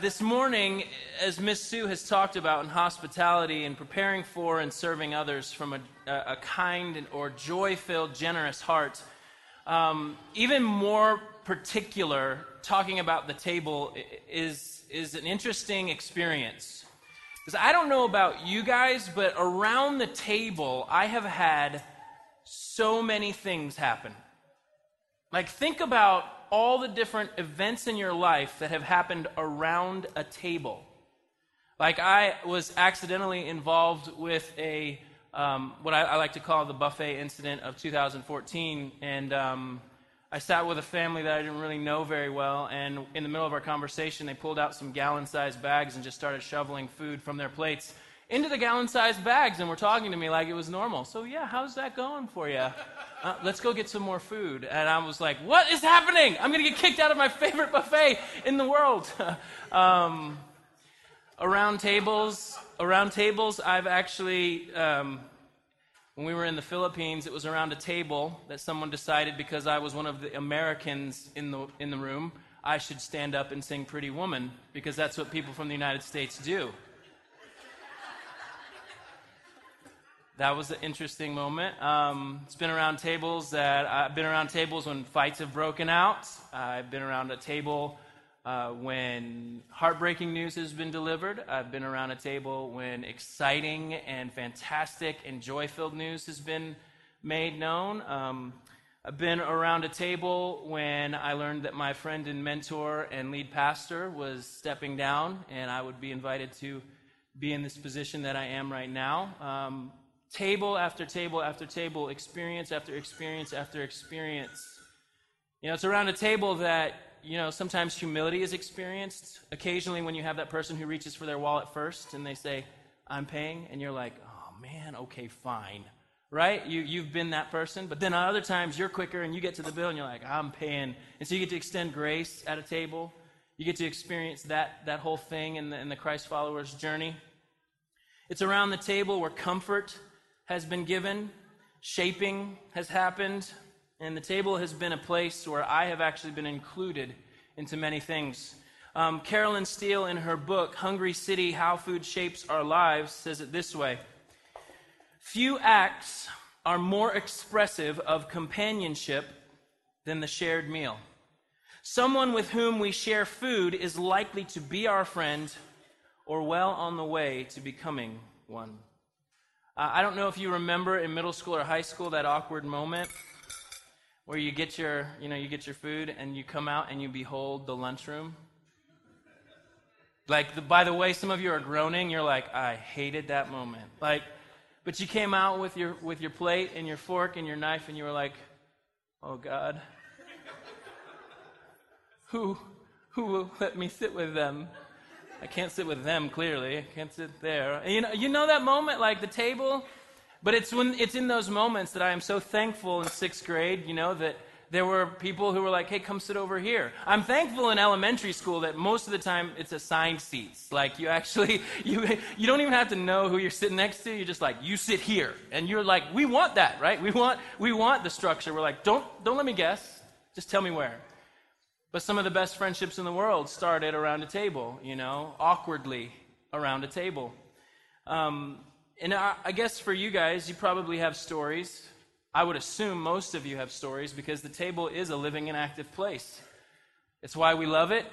this morning, as Miss Sue has talked about in hospitality and preparing for and serving others from a, a kind or joy filled, generous heart, um, even more particular, talking about the table is, is an interesting experience. Because I don't know about you guys, but around the table, I have had so many things happen. Like, think about all the different events in your life that have happened around a table. Like, I was accidentally involved with a, um, what I, I, like to call the buffet incident of 2014. And um, I sat with a family that I didn't really know very well. And in the middle of our conversation, they pulled out some gallon sized bags and just started shoveling food from their plates into the gallon sized bags and were talking to me like it was normal. So, yeah, how's that going for you? Uh, let's go get some more food. And I was like, what is happening? I'm going to get kicked out of my favorite buffet in the world. um, around tables, around tables, I've actually, um, when we were in the Philippines, it was around a table that someone decided because I was one of the Americans in the, in the room, I should stand up and sing Pretty Woman because that's what people from the United States do. That was an interesting moment. Um, it's been around tables that I've been around tables when fights have broken out. I've been around a table uh, when heartbreaking news has been delivered. I've been around a table when exciting and fantastic and joy filled news has been made known. Um, I've been around a table when I learned that my friend and mentor and lead pastor was stepping down, and I would be invited to be in this position that I am right now. Um, table after table after table, experience after experience after experience. You know, it's around a table that, you know, sometimes humility is experienced. Occasionally, when you have that person who reaches for their wallet first and they say, I'm paying, and you're like, oh man, okay, fine. Right? You, you've been that person. But then other times, you're quicker and you get to the bill and you're like, I'm paying. And so you get to extend grace at a table. You get to experience that, that whole thing in the, in the Christ followers' journey. It's around the table where comfort has been given, shaping has happened, and the table has been a place where I have actually been included into many things. Um, Carolyn Steel, in her book, Hungry City How Food Shapes Our Lives, says it this way Few acts are more expressive of companionship than the shared meal. Someone with whom we share food is likely to be our friend or well on the way to becoming one. Uh, I don't know if you remember in middle school or high school that awkward moment where you get your, you know, you get your food and you come out and you behold the lunchroom. Like, the, by the way, some of you are groaning. You're like, I hated that moment. Like, but you came out with your with your plate and your fork and your knife, and you were like, Oh God, who who will let me sit with them? I can't sit with them clearly. I can't sit there. And you know, you know that moment, like the table. But it's when it's in those moments that I am so thankful in sixth grade. You know that there were people who were like, "Hey, come sit over here." I'm thankful in elementary school that most of the time it's assigned seats. Like you actually you you don't even have to know who you're sitting next to. You're just like, "You sit here," and you're like, "We want that, right? We want we want the structure." We're like, "Don't don't let me guess. Just tell me where." But some of the best friendships in the world started around a table, you know, awkwardly around a table. Um, and I, I guess for you guys, you probably have stories. I would assume most of you have stories because the table is a living and active place. It's why we love it.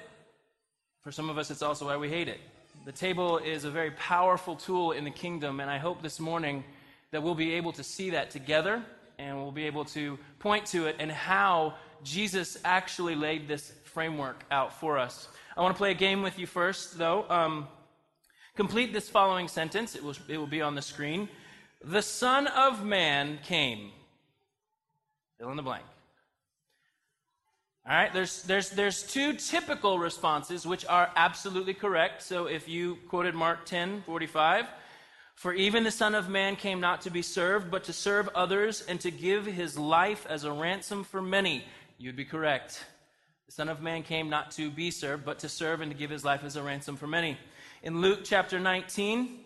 For some of us, it's also why we hate it. The table is a very powerful tool in the kingdom, and I hope this morning that we'll be able to see that together and we'll be able to point to it and how Jesus actually laid this framework out for us. I want to play a game with you first, though. Um, complete this following sentence, it will, it will be on the screen. The Son of Man came. Fill in the blank. All right, there's, there's, there's two typical responses which are absolutely correct. So if you quoted Mark 10 45, for even the Son of Man came not to be served, but to serve others and to give his life as a ransom for many. You'd be correct. The Son of Man came not to be served, but to serve and to give his life as a ransom for many. In Luke chapter 19,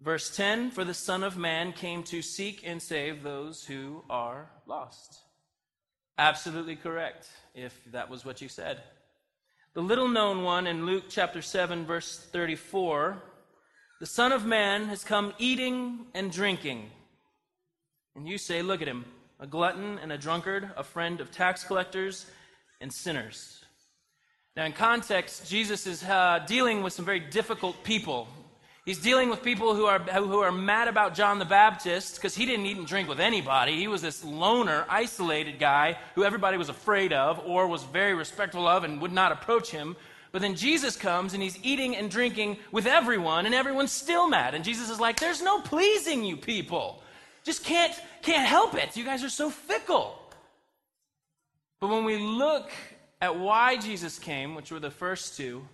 verse 10, for the Son of Man came to seek and save those who are lost. Absolutely correct, if that was what you said. The little known one in Luke chapter 7, verse 34 the Son of Man has come eating and drinking. And you say, Look at him, a glutton and a drunkard, a friend of tax collectors and sinners. Now, in context, Jesus is uh, dealing with some very difficult people. He's dealing with people who are, who are mad about John the Baptist because he didn't eat and drink with anybody. He was this loner, isolated guy who everybody was afraid of or was very respectful of and would not approach him. But then Jesus comes and he's eating and drinking with everyone, and everyone's still mad. And Jesus is like, There's no pleasing you people. Just can't, can't help it. You guys are so fickle. But when we look at why Jesus came, which were the first two,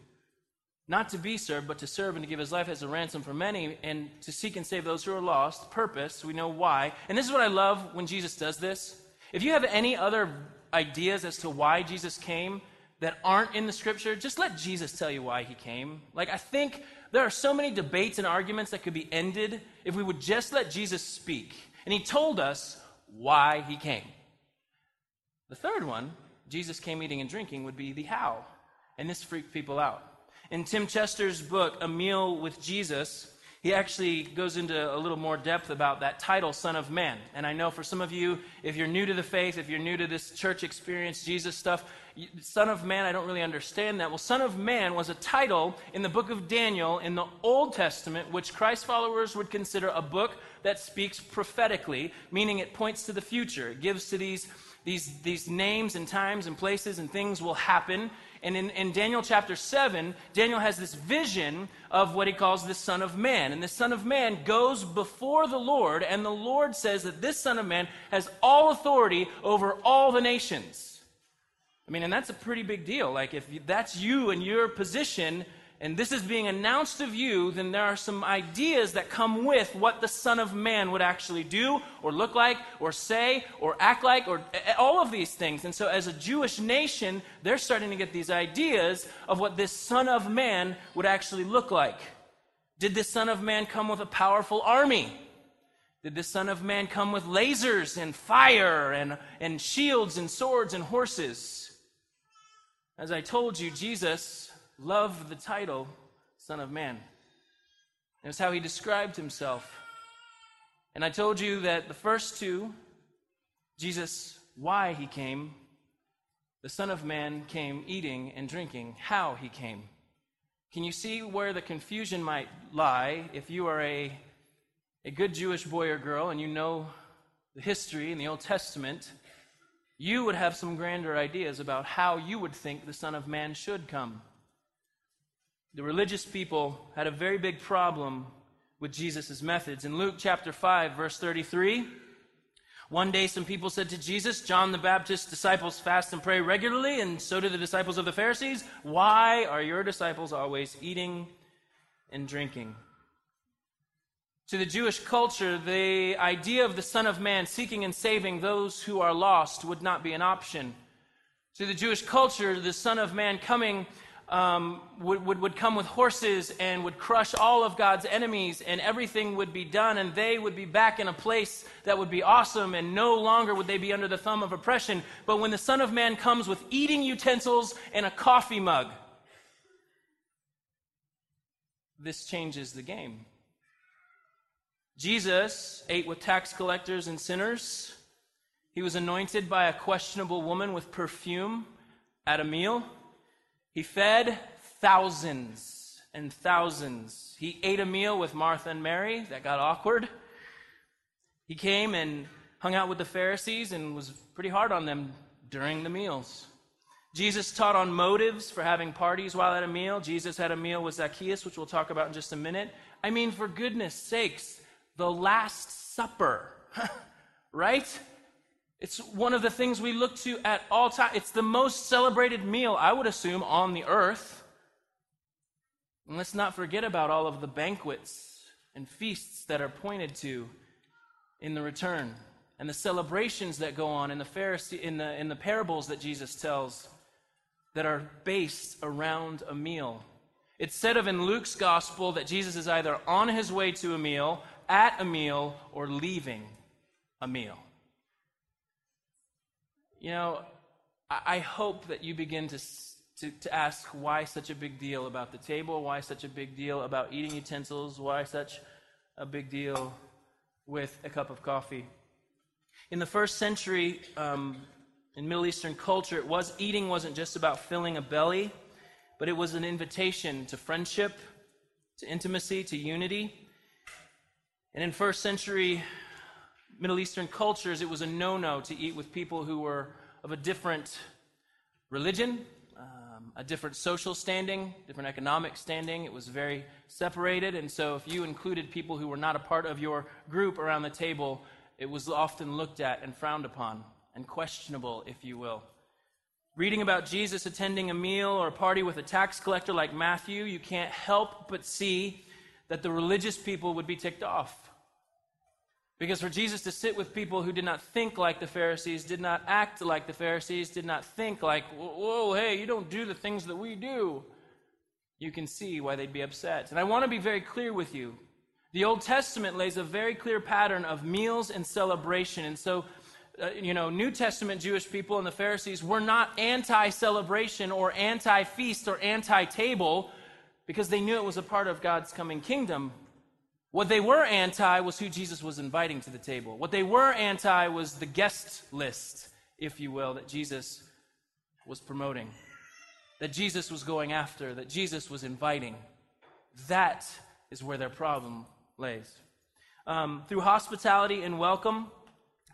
not to be served, but to serve and to give his life as a ransom for many, and to seek and save those who are lost, purpose, we know why. And this is what I love when Jesus does this. If you have any other ideas as to why Jesus came, that aren't in the scripture, just let Jesus tell you why he came. Like, I think there are so many debates and arguments that could be ended if we would just let Jesus speak. And he told us why he came. The third one, Jesus came eating and drinking, would be the how. And this freaked people out. In Tim Chester's book, A Meal with Jesus, he actually goes into a little more depth about that title, Son of Man. And I know for some of you, if you're new to the faith, if you're new to this church experience, Jesus stuff, Son of Man, I don't really understand that. Well, Son of Man was a title in the book of Daniel in the Old Testament, which Christ followers would consider a book that speaks prophetically, meaning it points to the future. It gives to these, these, these names and times and places and things will happen and in, in, Daniel chapter 7, Daniel has this vision of what he calls the Son of Man. And the Son of Man goes before the Lord, and the Lord says that this Son of Man has all authority over all the nations. I mean, and that's a pretty big deal. Like, if that's you and your position, and this is being announced of you, then there are some ideas that come with what the Son of Man would actually do, or look like, or say, or act like, or all of these things. And so, as a Jewish nation, they're starting to get these ideas of what this Son of Man would actually look like. Did this Son of Man come with a powerful army? Did the Son of Man come with lasers and fire and, and shields and swords and horses? As I told you, Jesus loved the title Son of Man. That's how he described himself. And I told you that the first two, Jesus, why he came, the Son of Man came eating and drinking, how he came. Can you see where the confusion might lie if you are a, a good Jewish boy or girl and you know the history in the Old Testament? You would have some grander ideas about how you would think the Son of Man should come the religious people had a very big problem with Jesus' methods. In Luke chapter 5, verse 33, one day some people said to Jesus, John the Baptist's disciples fast and pray regularly, and so do the disciples of the Pharisees. Why are your disciples always eating and drinking? To the Jewish culture, the idea of the Son of Man seeking and saving those who are lost would not be an option. To the Jewish culture, the Son of Man coming um, would, would, would come with horses and would crush all of God's enemies, and everything would be done, and they would be back in a place that would be awesome, and no longer would they be under the thumb of oppression. But when the Son of Man comes with eating utensils and a coffee mug, this changes the game. Jesus ate with tax collectors and sinners. He was anointed by a questionable woman with perfume at a meal. He fed thousands and thousands. He ate a meal with Martha and Mary. That got awkward. He came and hung out with the Pharisees and was pretty hard on them during the meals. Jesus taught on motives for having parties while at a meal. Jesus had a meal with Zacchaeus, which we'll talk about in just a minute. I mean, for goodness sakes, the Last Supper, right? It's one of the things we look to at all times. It's the most celebrated meal, I would assume, on the earth. And let's not forget about all of the banquets and feasts that are pointed to in the return and the celebrations that go on in the Pharisee in the in the parables that Jesus tells that are based around a meal. It's said of in Luke's gospel that Jesus is either on his way to a meal, at a meal, or leaving a meal. You know, I hope that you begin to to, to ask why such a big deal about the table, why such a big deal about eating utensils, why such a big deal with a cup of coffee. In the first century, um, in Middle Eastern culture, it was eating wasn't just about filling a belly, but it was an invitation to friendship, to intimacy, to unity. And in first century Middle Eastern cultures, it was a no-no to eat with people who were of a different religion, um, a different social standing, different economic standing. It was very separated. And so, if you included people who were not a part of your group around the table, it was often looked at and frowned upon and questionable, if you will. Reading about Jesus attending a meal or a party with a tax collector like Matthew, you can't help but see that the religious people would be ticked off. Because for Jesus to sit with people who did not think like the Pharisees, did not act like the Pharisees, did not think like, whoa, hey, you don't do the things that we do, you can see why they'd be upset. And I want to be very clear with you. The Old Testament lays a very clear pattern of meals and celebration. And so, uh, you know, New Testament Jewish people and the Pharisees were not anti celebration or anti feast or anti table because they knew it was a part of God's coming kingdom. What they were anti was who Jesus was inviting to the table. What they were anti was the guest list, if you will, that Jesus was promoting, that Jesus was going after, that Jesus was inviting. That is where their problem lays. Um, through hospitality and welcome,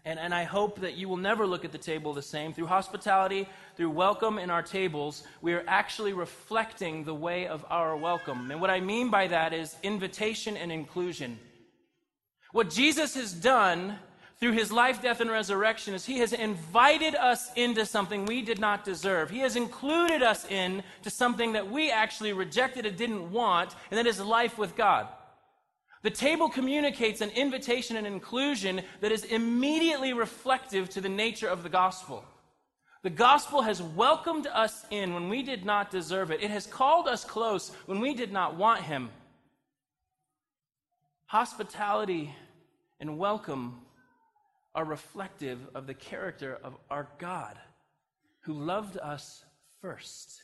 and, and I hope that you will never look at the table the same. Through hospitality, through welcome in our tables, we are actually reflecting the way of our welcome. And what I mean by that is invitation and inclusion. What Jesus has done through his life, death, and resurrection is he has invited us into something we did not deserve. He has included us in to something that we actually rejected and didn't want, and that is life with God. The table communicates an invitation and inclusion that is immediately reflective to the nature of the gospel. The gospel has welcomed us in when we did not deserve it. It has called us close when we did not want him. Hospitality and welcome are reflective of the character of our God who loved us first.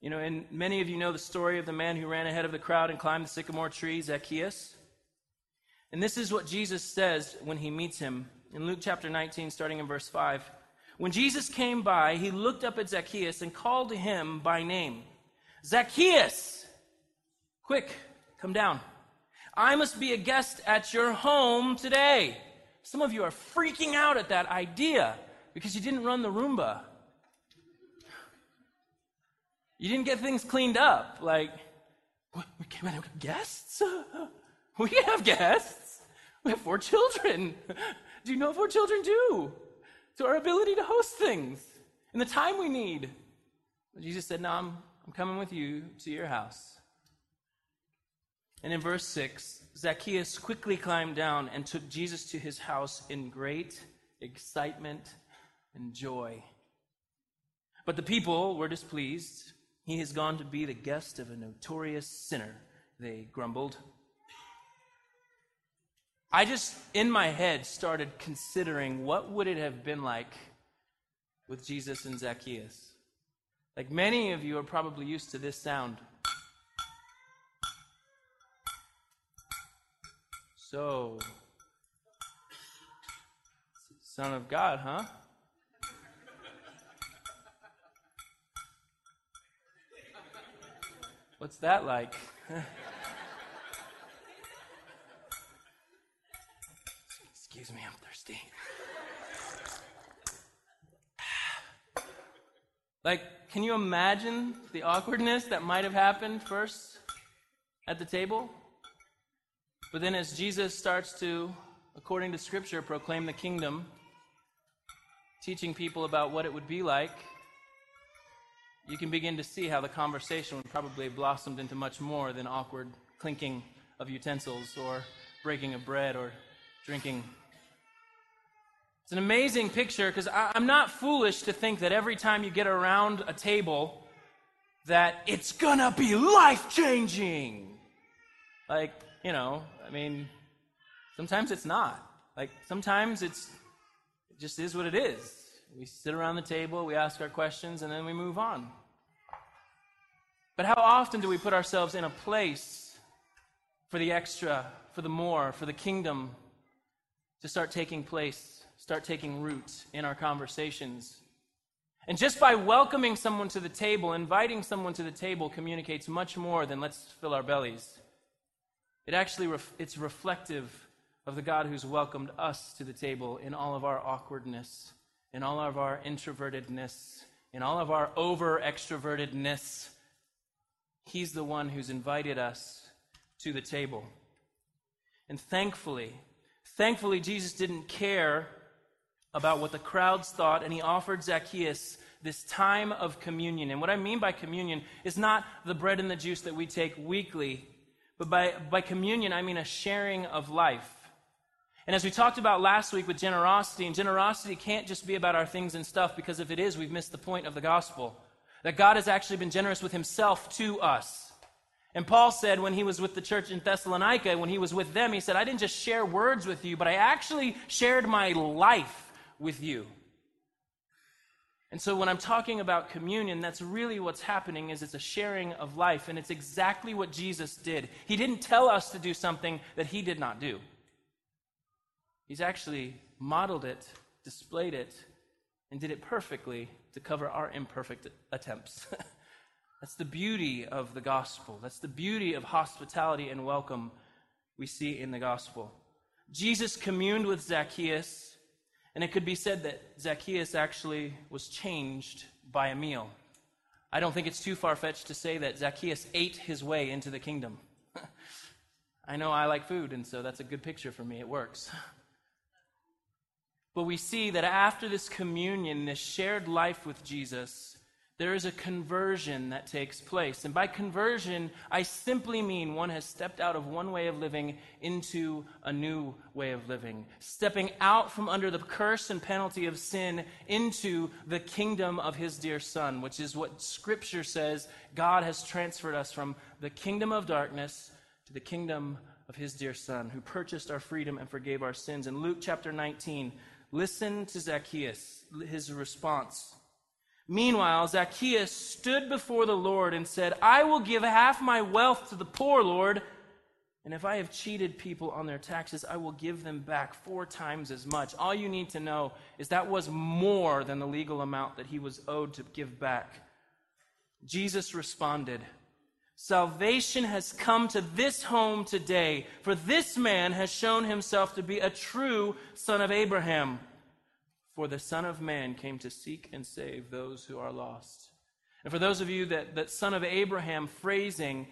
You know, and many of you know the story of the man who ran ahead of the crowd and climbed the sycamore tree, Zacchaeus. And this is what Jesus says when he meets him in Luke chapter 19, starting in verse 5. When Jesus came by, he looked up at Zacchaeus and called to him by name Zacchaeus, quick, come down. I must be a guest at your home today. Some of you are freaking out at that idea because you didn't run the Roomba. You didn't get things cleaned up. Like, we can have guests? We have guests. We have four children. Do you know what four children do to our ability to host things in the time we need? Jesus said, No, I'm, I'm coming with you to your house. And in verse 6, Zacchaeus quickly climbed down and took Jesus to his house in great excitement and joy. But the people were displeased he has gone to be the guest of a notorious sinner, they grumbled. I just, in my head, started considering what would it have been like with Jesus and Zacchaeus. Like many of you are probably used to this sound. So, Son of God, huh? What's that like? Excuse me, I'm thirsty. like, can you imagine the awkwardness that might have happened first at the table? But then, as Jesus starts to, according to Scripture, proclaim the kingdom, teaching people about what it would be like you can begin to see how the conversation would probably have blossomed into much more than awkward clinking of utensils or breaking of bread or drinking. It's an amazing picture because I'm not foolish to think that every time you get around a table, that it's gonna be life changing. Like, you know, I mean, sometimes it's not. Like, sometimes it's, it just is what it is. We sit around the table, we ask our questions, and then we move on. But how often do we put ourselves in a place for the extra, for the more, for the kingdom to start taking place, start taking root in our conversations? And just by welcoming someone to the table, inviting someone to the table communicates much more than let's fill our bellies. It actually ref- it's reflective of the God who's welcomed us to the table in all of our awkwardness, in all of our introvertedness, in all of our over extrovertedness. He's the one who's invited us to the table. And thankfully, thankfully, Jesus didn't care about what the crowds thought, and he offered Zacchaeus this time of communion. And what I mean by communion is not the bread and the juice that we take weekly, but by, by communion, I mean a sharing of life. And as we talked about last week with generosity, and generosity can't just be about our things and stuff, because if it is, we've missed the point of the gospel. That God has actually been generous with himself to us. And Paul said when he was with the church in Thessalonica, when he was with them, he said, I didn't just share words with you, but I actually shared my life with you. And so when I'm talking about communion, that's really what's happening is it's a sharing of life and it's exactly what Jesus did. He didn't tell us to do something that he did not do. He's actually modeled it, displayed it, and did it perfectly to cover our imperfect attempts. That's the beauty of the gospel. That's the beauty of hospitality and welcome we see in the gospel. Jesus communed with Zacchaeus and it could be said that Zacchaeus actually was changed by a meal. I don't think it's too far fetched to say that Zacchaeus ate his way into the kingdom. I know I like food, and so that's a good picture for me. It works. But we see that after this communion, this shared life with Jesus, there is a conversion that takes place. And by conversion, I simply mean one has stepped out of one way of living into a new way of living, stepping out from under the curse and penalty of sin into the kingdom of his dear Son, which is what Scripture says God has transferred us from the kingdom of darkness to the kingdom of his dear Son, who purchased our freedom and forgave our sins. In Luke chapter 19, listen to Zacchaeus, his response. Meanwhile, Zacchaeus stood before the Lord and said, I will give half my wealth to the poor, Lord. And if I have cheated people on their taxes, I will give them back four times as much. All you need to know is that was more than the legal amount that he was owed to give back. Jesus responded, Salvation has come to this home today, for this man has shown himself to be a true son of Abraham. For the Son of Man came to seek and save those who are lost. And for those of you that, that Son of Abraham phrasing,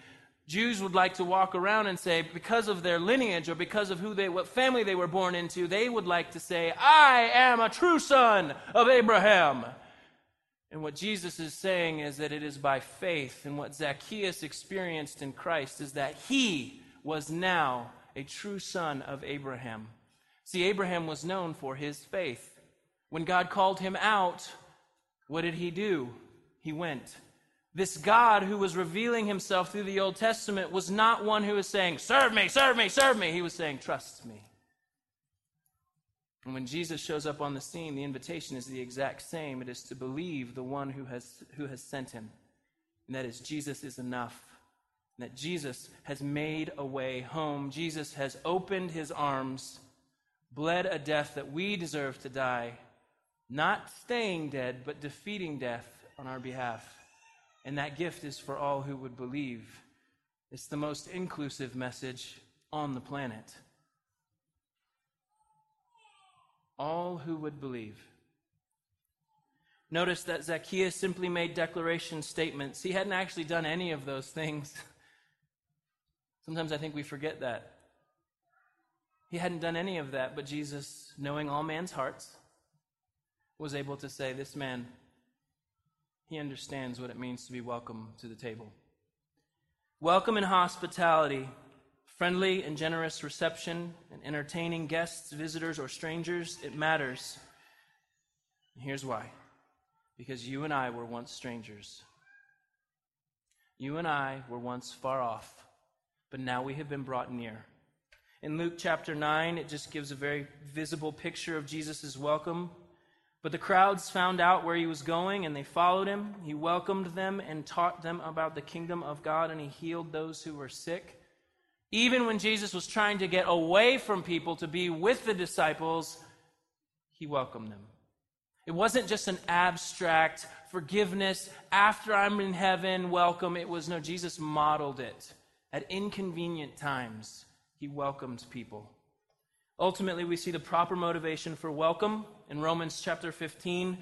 Jews would like to walk around and say, because of their lineage or because of who they, what family they were born into, they would like to say, I am a true son of Abraham. And what Jesus is saying is that it is by faith. And what Zacchaeus experienced in Christ is that he was now a true son of Abraham. See, Abraham was known for his faith. When God called him out, what did he do? He went. This God who was revealing himself through the Old Testament was not one who was saying, Serve me, serve me, serve me. He was saying, Trust me. And when Jesus shows up on the scene, the invitation is the exact same. It is to believe the one who has, who has sent him. And that is, Jesus is enough. And that Jesus has made a way home. Jesus has opened his arms, bled a death that we deserve to die, not staying dead, but defeating death on our behalf. And that gift is for all who would believe. It's the most inclusive message on the planet. All who would believe. Notice that Zacchaeus simply made declaration statements. He hadn't actually done any of those things. Sometimes I think we forget that. He hadn't done any of that, but Jesus, knowing all man's hearts, was able to say, This man, he understands what it means to be welcome to the table. Welcome and hospitality, friendly and generous reception, and entertaining guests, visitors, or strangers, it matters. And here's why because you and I were once strangers. You and I were once far off, but now we have been brought near. In Luke chapter 9, it just gives a very visible picture of Jesus' welcome But the crowds found out where he was going, and they followed him. He welcomed them and taught them about the kingdom of God, and he healed those who were sick. Even when Jesus was trying to get away from people to be with the disciples, he welcomed them. It wasn't just an abstract forgiveness after I'm in heaven, welcome. It was no, Jesus modeled it. At inconvenient times, he welcomed people. Ultimately, we see the proper motivation for welcome in Romans chapter 15.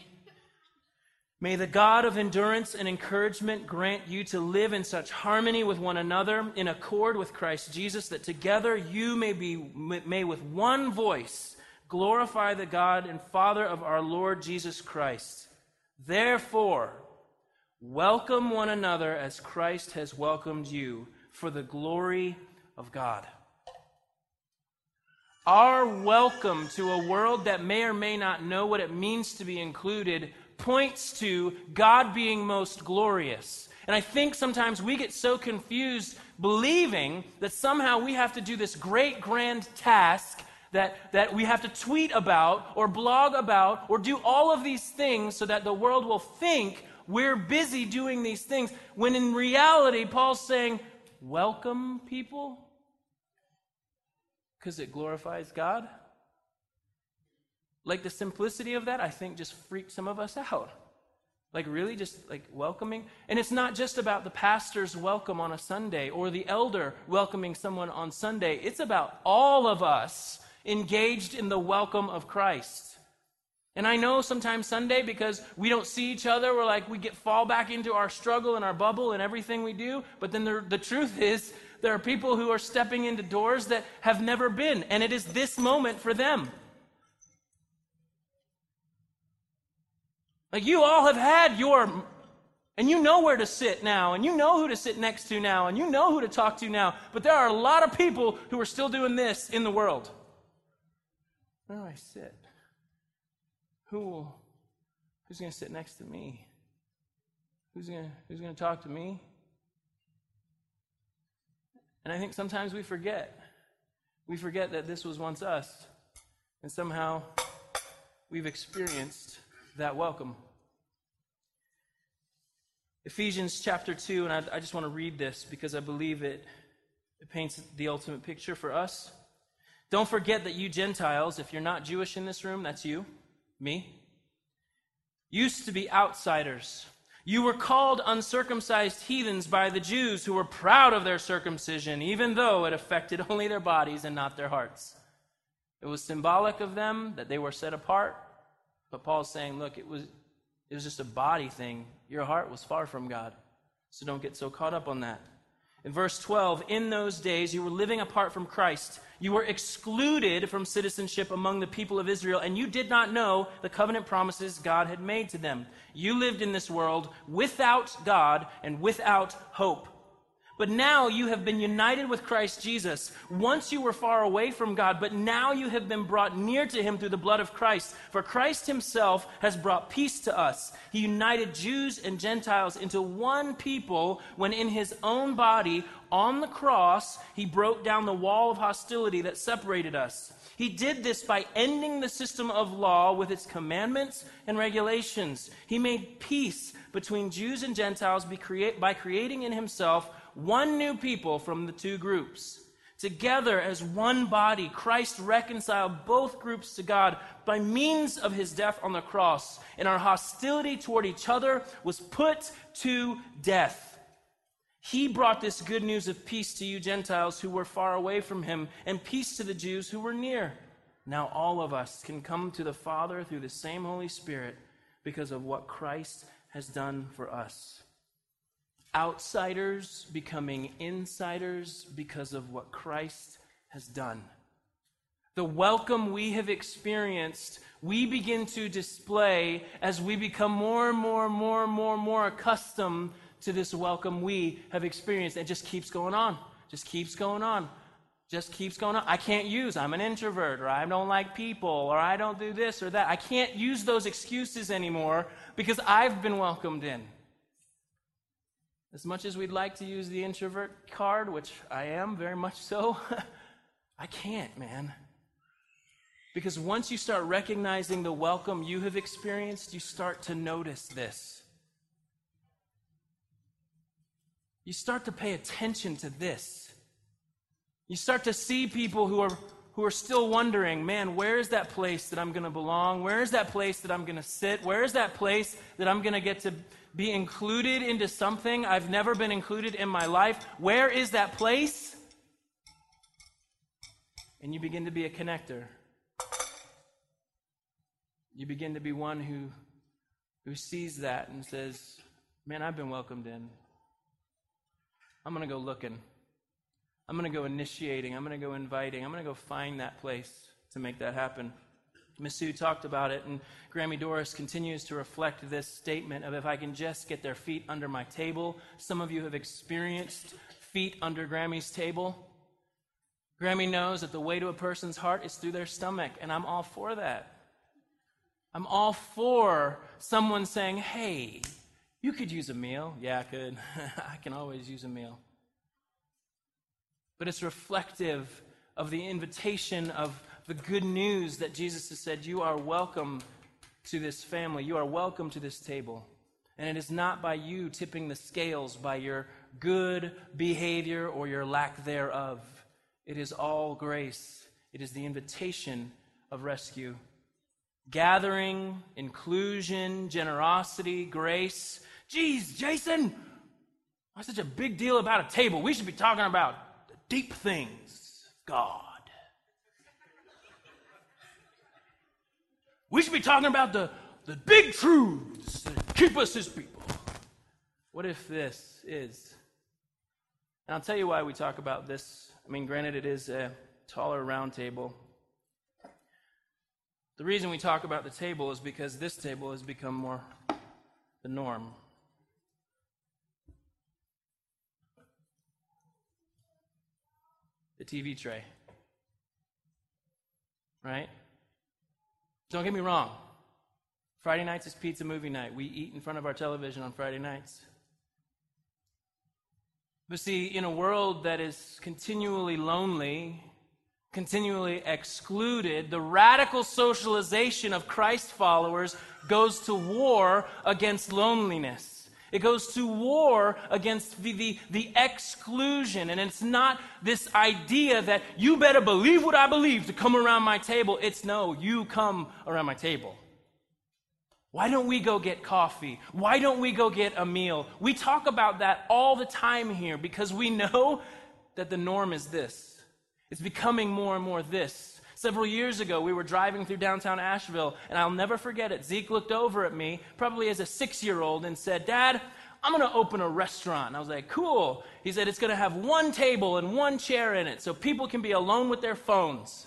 May the God of endurance and encouragement grant you to live in such harmony with one another, in accord with Christ Jesus, that together you may be may with one voice glorify the God and Father of our Lord Jesus Christ. Therefore, welcome one another as Christ has welcomed you for the glory of God. Our welcome to a world that may or may not know what it means to be included points to God being most glorious. And I think sometimes we get so confused believing that somehow we have to do this great grand task that, that we have to tweet about or blog about or do all of these things so that the world will think we're busy doing these things. When in reality, Paul's saying, Welcome people because it glorifies God. Like the simplicity of that, I think just freaked some of us out. Like, really, just like welcoming. And it's not just about the pastor's welcome on a Sunday or the elder welcoming someone on Sunday. It's about all of us engaged in the welcome of Christ. And I know sometimes Sunday, because we don't see each other, we're like, we get fall back into our struggle and our bubble and everything we do. But then the, the truth is, there are people who are stepping into doors that have never been, and it is this moment for them. Like you all have had your, and you know where to sit now, and you know who to sit next to now, and you know who to talk to now, but there are a lot of people who are still doing this in the world. Where do I sit? Who will, who's going to sit next to me? Who's going who's going to talk to me? And I think sometimes we forget. We forget that this was once us. And somehow we've experienced that welcome. Ephesians chapter 2, and I, I just want to read this because I believe it, it paints the ultimate picture for us. Don't forget that you Gentiles, if you're not Jewish in this room, that's you, me, used to be outsiders you were called uncircumcised heathens by the Jews who were proud of their circumcision, even though it affected only their bodies and not their hearts. It was symbolic of them that they were set apart. But Paul's saying, look, it was, it was just a body thing. Your heart was far from God. So don't get so caught up on that. In verse 12, in those days you were living apart from Christ. You were excluded from citizenship among the people of Israel, and you did not know the covenant promises God had made to them. You lived in this world without God and without hope. But now you have been united with Christ Jesus. Once you were far away from God, but now you have been brought near to him through the blood of Christ. For Christ himself has brought peace to us. He united Jews and Gentiles into one people when in his own body on the cross he broke down the wall of hostility that separated us. He did this by ending the system of law with its commandments and regulations. He made peace between Jews and Gentiles by creating in himself one new people from the two groups. Together as one body, Christ reconciled both groups to God by means of his death on the cross, and our hostility toward each other was put to death. He brought this good news of peace to you Gentiles who were far away from him, and peace to the Jews who were near. Now all of us can come to the Father through the same Holy Spirit because of what Christ has done for us outsiders becoming insiders because of what Christ has done. The welcome we have experienced, we begin to display as we become more and more and more and more and more accustomed to this welcome we have experienced. It just keeps going on, just keeps going on, just keeps going on. I can't use, I'm an introvert, or I don't like people, or I don't do this or that. I can't use those excuses anymore because I've been welcomed in. As much as we'd like to use the introvert card, which I am very much so, I can't, man. Because once you start recognizing the welcome you have experienced, you start to notice this. You start to pay attention to this. You start to see people who are who are still wondering, man, where is that place that I'm going to belong? Where is that place that I'm going to sit? Where is that place that I'm going to get to be included into something I've never been included in my life? Where is that place? And you begin to be a connector. You begin to be one who, who sees that and says, Man, I've been welcomed in. I'm going to go looking. I'm going to go initiating. I'm going to go inviting. I'm going to go find that place to make that happen. Masu talked about it, and Grammy Doris continues to reflect this statement of if I can just get their feet under my table. Some of you have experienced feet under Grammy's table. Grammy knows that the way to a person's heart is through their stomach, and I'm all for that. I'm all for someone saying, hey, you could use a meal. Yeah, I could. I can always use a meal but it's reflective of the invitation of the good news that Jesus has said, You are welcome to this family, you are welcome to this table. And it is not by you tipping the scales by your good behavior or your lack thereof. It is all grace. It is the invitation of rescue. Gathering, inclusion, generosity, grace. Geez, Jason, why such a big deal about a table? We should be talking about the deep things God. We should be talking about the, the big truths that keep us as people. What if this is? And I'll tell you why we talk about this. I mean, granted, it is a taller round table. The reason we talk about the table is because this table has become more the norm. the TV tray. Right? Don't get me wrong. Friday nights is pizza movie night. We eat in front of our television on Friday nights. But see, in a world that is continually lonely, continually excluded, the radical socialization of Christ followers goes to war against loneliness. It goes to war against the, the, the, exclusion. And it's not this idea that you better believe what I believe to come around my table. It's no, you come around my table. Why don't we go get coffee? Why don't we go get a meal? We talk about that all the time here because we know that the norm is this. It's becoming more and more this. Several years ago, we were driving through downtown Asheville, and I'll never forget it. Zeke looked over at me, probably as a six year old, and said, Dad, I'm going to open a restaurant. And I was like, cool. He said, it's going to have one table and one chair in it so people can be alone with their phones.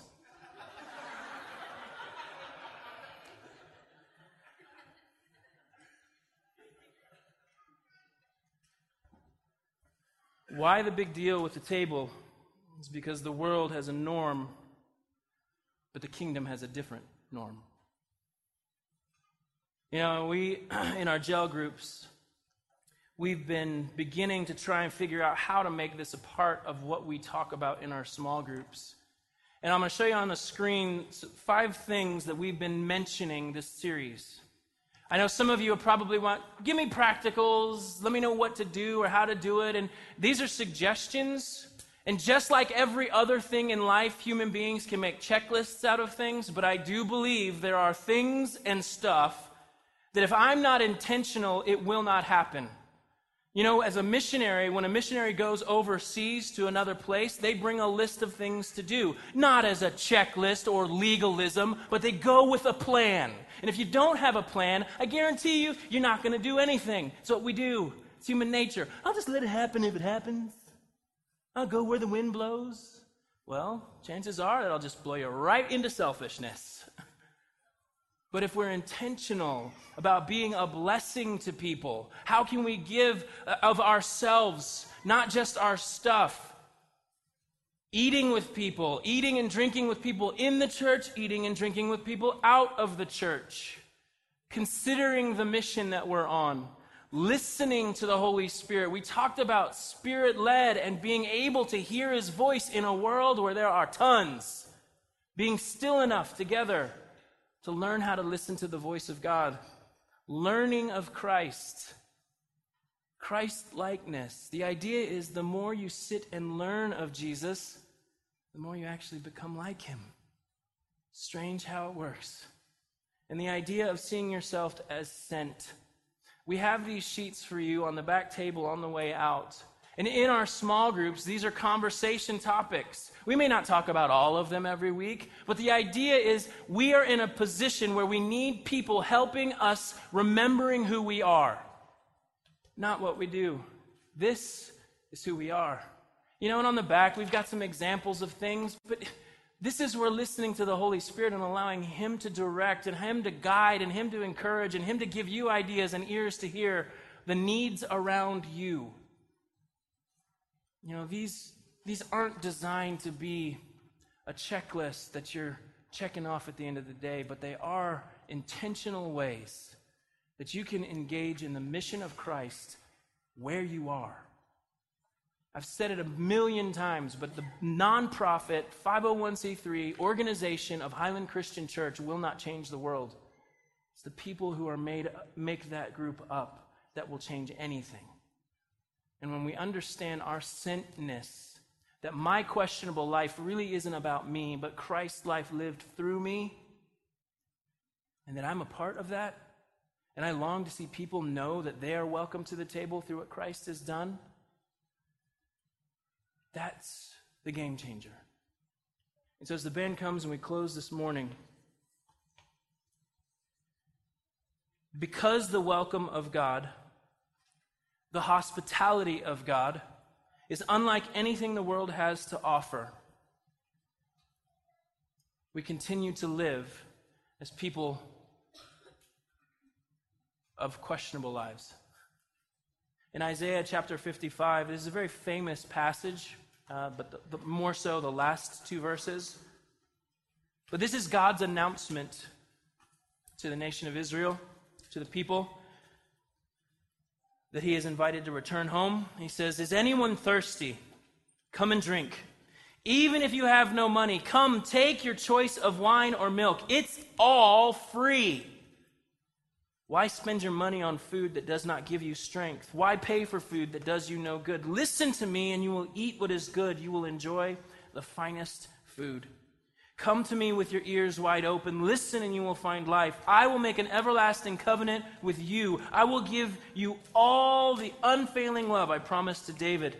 Why the big deal with the table? It's because the world has a norm but the kingdom has a different norm. You know, we, in our gel groups, we've been beginning to try and figure out how to make this a part of what we talk about in our small groups. And I'm going to show you on the screen five things that we've been mentioning this series. I know some of you probably want, give me practicals, let me know what to do or how to do it. And these are suggestions. And just like every other thing in life, human beings can make checklists out of things, but I do believe there are things and stuff that if I'm not intentional, it will not happen. You know, as a missionary, when a missionary goes overseas to another place, they bring a list of things to do. Not as a checklist or legalism, but they go with a plan. And if you don't have a plan, I guarantee you, you're not going to do anything. It's what we do. It's human nature. I'll just let it happen if it happens. I'll go where the wind blows. Well, chances are that'll just blow you right into selfishness. But if we're intentional about being a blessing to people, how can we give uh, of ourselves, not just our stuff? Eating with people, eating and drinking with people in the church, eating and drinking with people out of the church. Considering the mission that we're on listening to the Holy Spirit. We talked about spirit led and being able to hear his voice in a world where there are tons, being still enough together to learn how to listen to the voice of God, learning of Christ. Christ likeness. The idea is the more you sit and learn of Jesus, the more you actually become like him. Strange how it works. And the idea of seeing yourself as sent. We have these sheets for you on the back table on the way out. And in our small groups, these are conversation topics. We may not talk about all of them every week, but the idea is we are in a position where we need people helping us remembering who we are, not what we do. This is who we are. You know, and on the back, we've got some examples of things, but this is where listening to the Holy Spirit and allowing Him to direct and Him to guide and Him to encourage and Him to give you ideas and ears to hear the needs around you. You know, these, these aren't designed to be a checklist that you're checking off at the end of the day, but they are intentional ways that you can engage in the mission of Christ where you are. I've said it a million times, but the nonprofit 501c3 organization of Highland Christian Church will not change the world. It's the people who are made make that group up that will change anything. And when we understand our sentness, that my questionable life really isn't about me, but Christ's life lived through me, and that I'm a part of that, and I long to see people know that they are welcome to the table through what Christ has done, that's the game changer. And so as the band comes and we close this morning, because the welcome of God the hospitality of God is unlike anything the world has to offer. We continue to live as people of questionable lives. In Isaiah chapter 55, this is a very famous passage, uh, but the, the, more so the last two verses. But this is God's announcement to the nation of Israel, to the people that he is invited to return home. He says, Is anyone thirsty? Come and drink. Even if you have no money, come take your choice of wine or milk. It's all free. Why spend your money on food that does not give you strength? Why pay for food that does you no good? Listen to me, and you will eat what is good. You will enjoy the finest food. Come to me with your ears wide open. Listen, and you will find life. I will make an everlasting covenant with you. I will give you all the unfailing love I promised to David.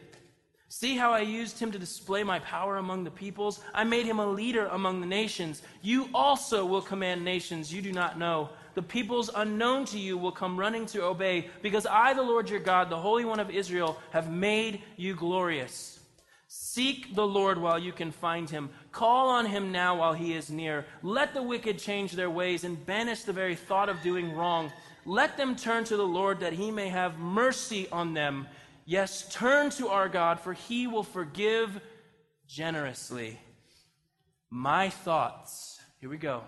See how I used him to display my power among the peoples? I made him a leader among the nations. You also will command nations you do not know. The peoples unknown to you will come running to obey, because I, the Lord your God, the Holy One of Israel, have made you glorious. Seek the Lord while you can find him. Call on him now while he is near. Let the wicked change their ways and banish the very thought of doing wrong. Let them turn to the Lord that he may have mercy on them. Yes, turn to our God, for he will forgive generously. My thoughts, here we go.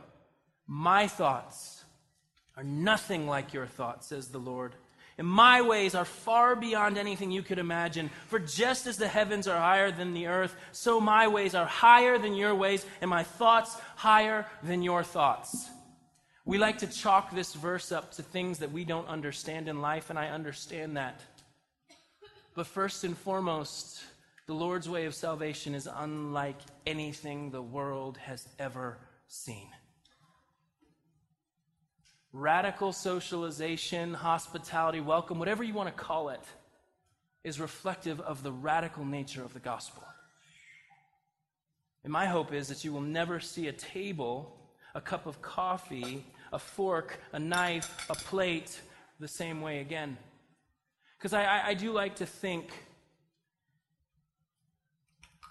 My thoughts are nothing like your thoughts, says the Lord. And my ways are far beyond anything you could imagine. For just as the heavens are higher than the earth, so my ways are higher than your ways, and my thoughts higher than your thoughts. We like to chalk this verse up to things that we don't understand in life, and I understand that. But first and foremost, the Lord's way of salvation is unlike anything the world has ever seen radical socialization, hospitality, welcome, whatever you want to call it, is reflective of the radical nature of the gospel. And my hope is that you will never see a table, a cup of coffee, a fork, a knife, a plate the same way again. Because I, I, I, do like to think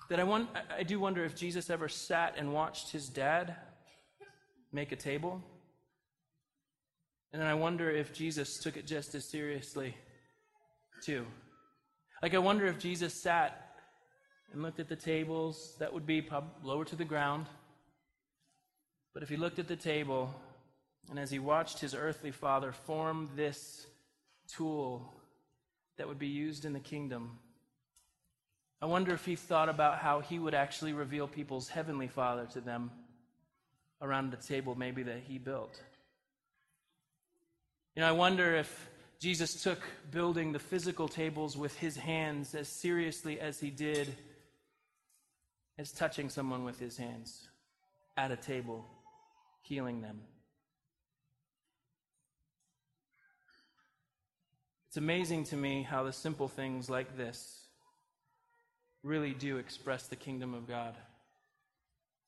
that I, want, I do wonder if Jesus ever sat and watched his dad make a table. And then I wonder if Jesus took it just as seriously, too. Like, I wonder if Jesus sat and looked at the tables that would be lower to the ground. But if he looked at the table, and as he watched his earthly father form this tool that would be used in the kingdom, I wonder if he thought about how he would actually reveal people's heavenly father to them around the table maybe that he built. You know, I wonder if Jesus took building the physical tables with his hands as seriously as he did as touching someone with his hands at a table, healing them. It's amazing to me how the simple things like this really do express the kingdom of God.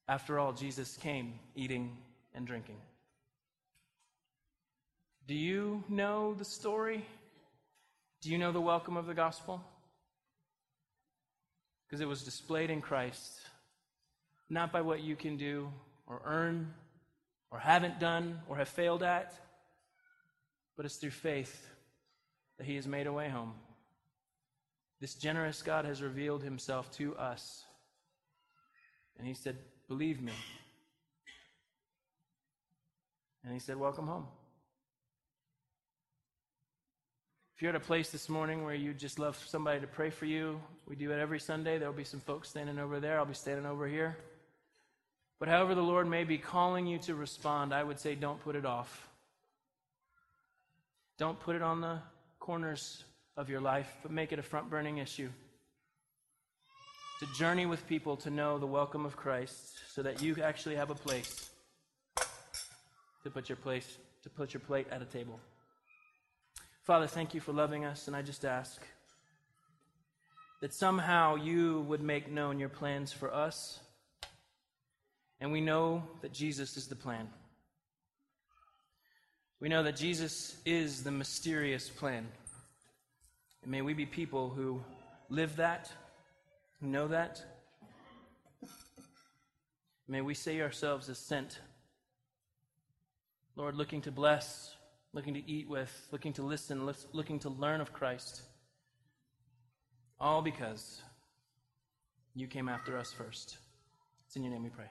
After all, Jesus came eating and drinking. Do you know the story? Do you know the welcome of the gospel? Because it was displayed in Christ, not by what you can do or earn or haven't done or have failed at, but it's through faith that He has made a way home. This generous God has revealed Himself to us. And He said, Believe me. And He said, Welcome home. If you're at a place this morning where you just love somebody to pray for you, we do it every Sunday. There'll be some folks standing over there. I'll be standing over here. But however the Lord may be calling you to respond, I would say don't put it off. Don't put it on the corners of your life, but make it a front burning issue. To journey with people to know the welcome of Christ so that you actually have a place to put your place to put your plate at a table. Father, thank you for loving us, and I just ask that somehow you would make known your plans for us. And we know that Jesus is the plan. We know that Jesus is the mysterious plan. And may we be people who live that, know that. May we see ourselves as sent. Lord, looking to bless looking to eat with, looking to listen, looking to learn of Christ. All because you came after us first. It's in your name we pray.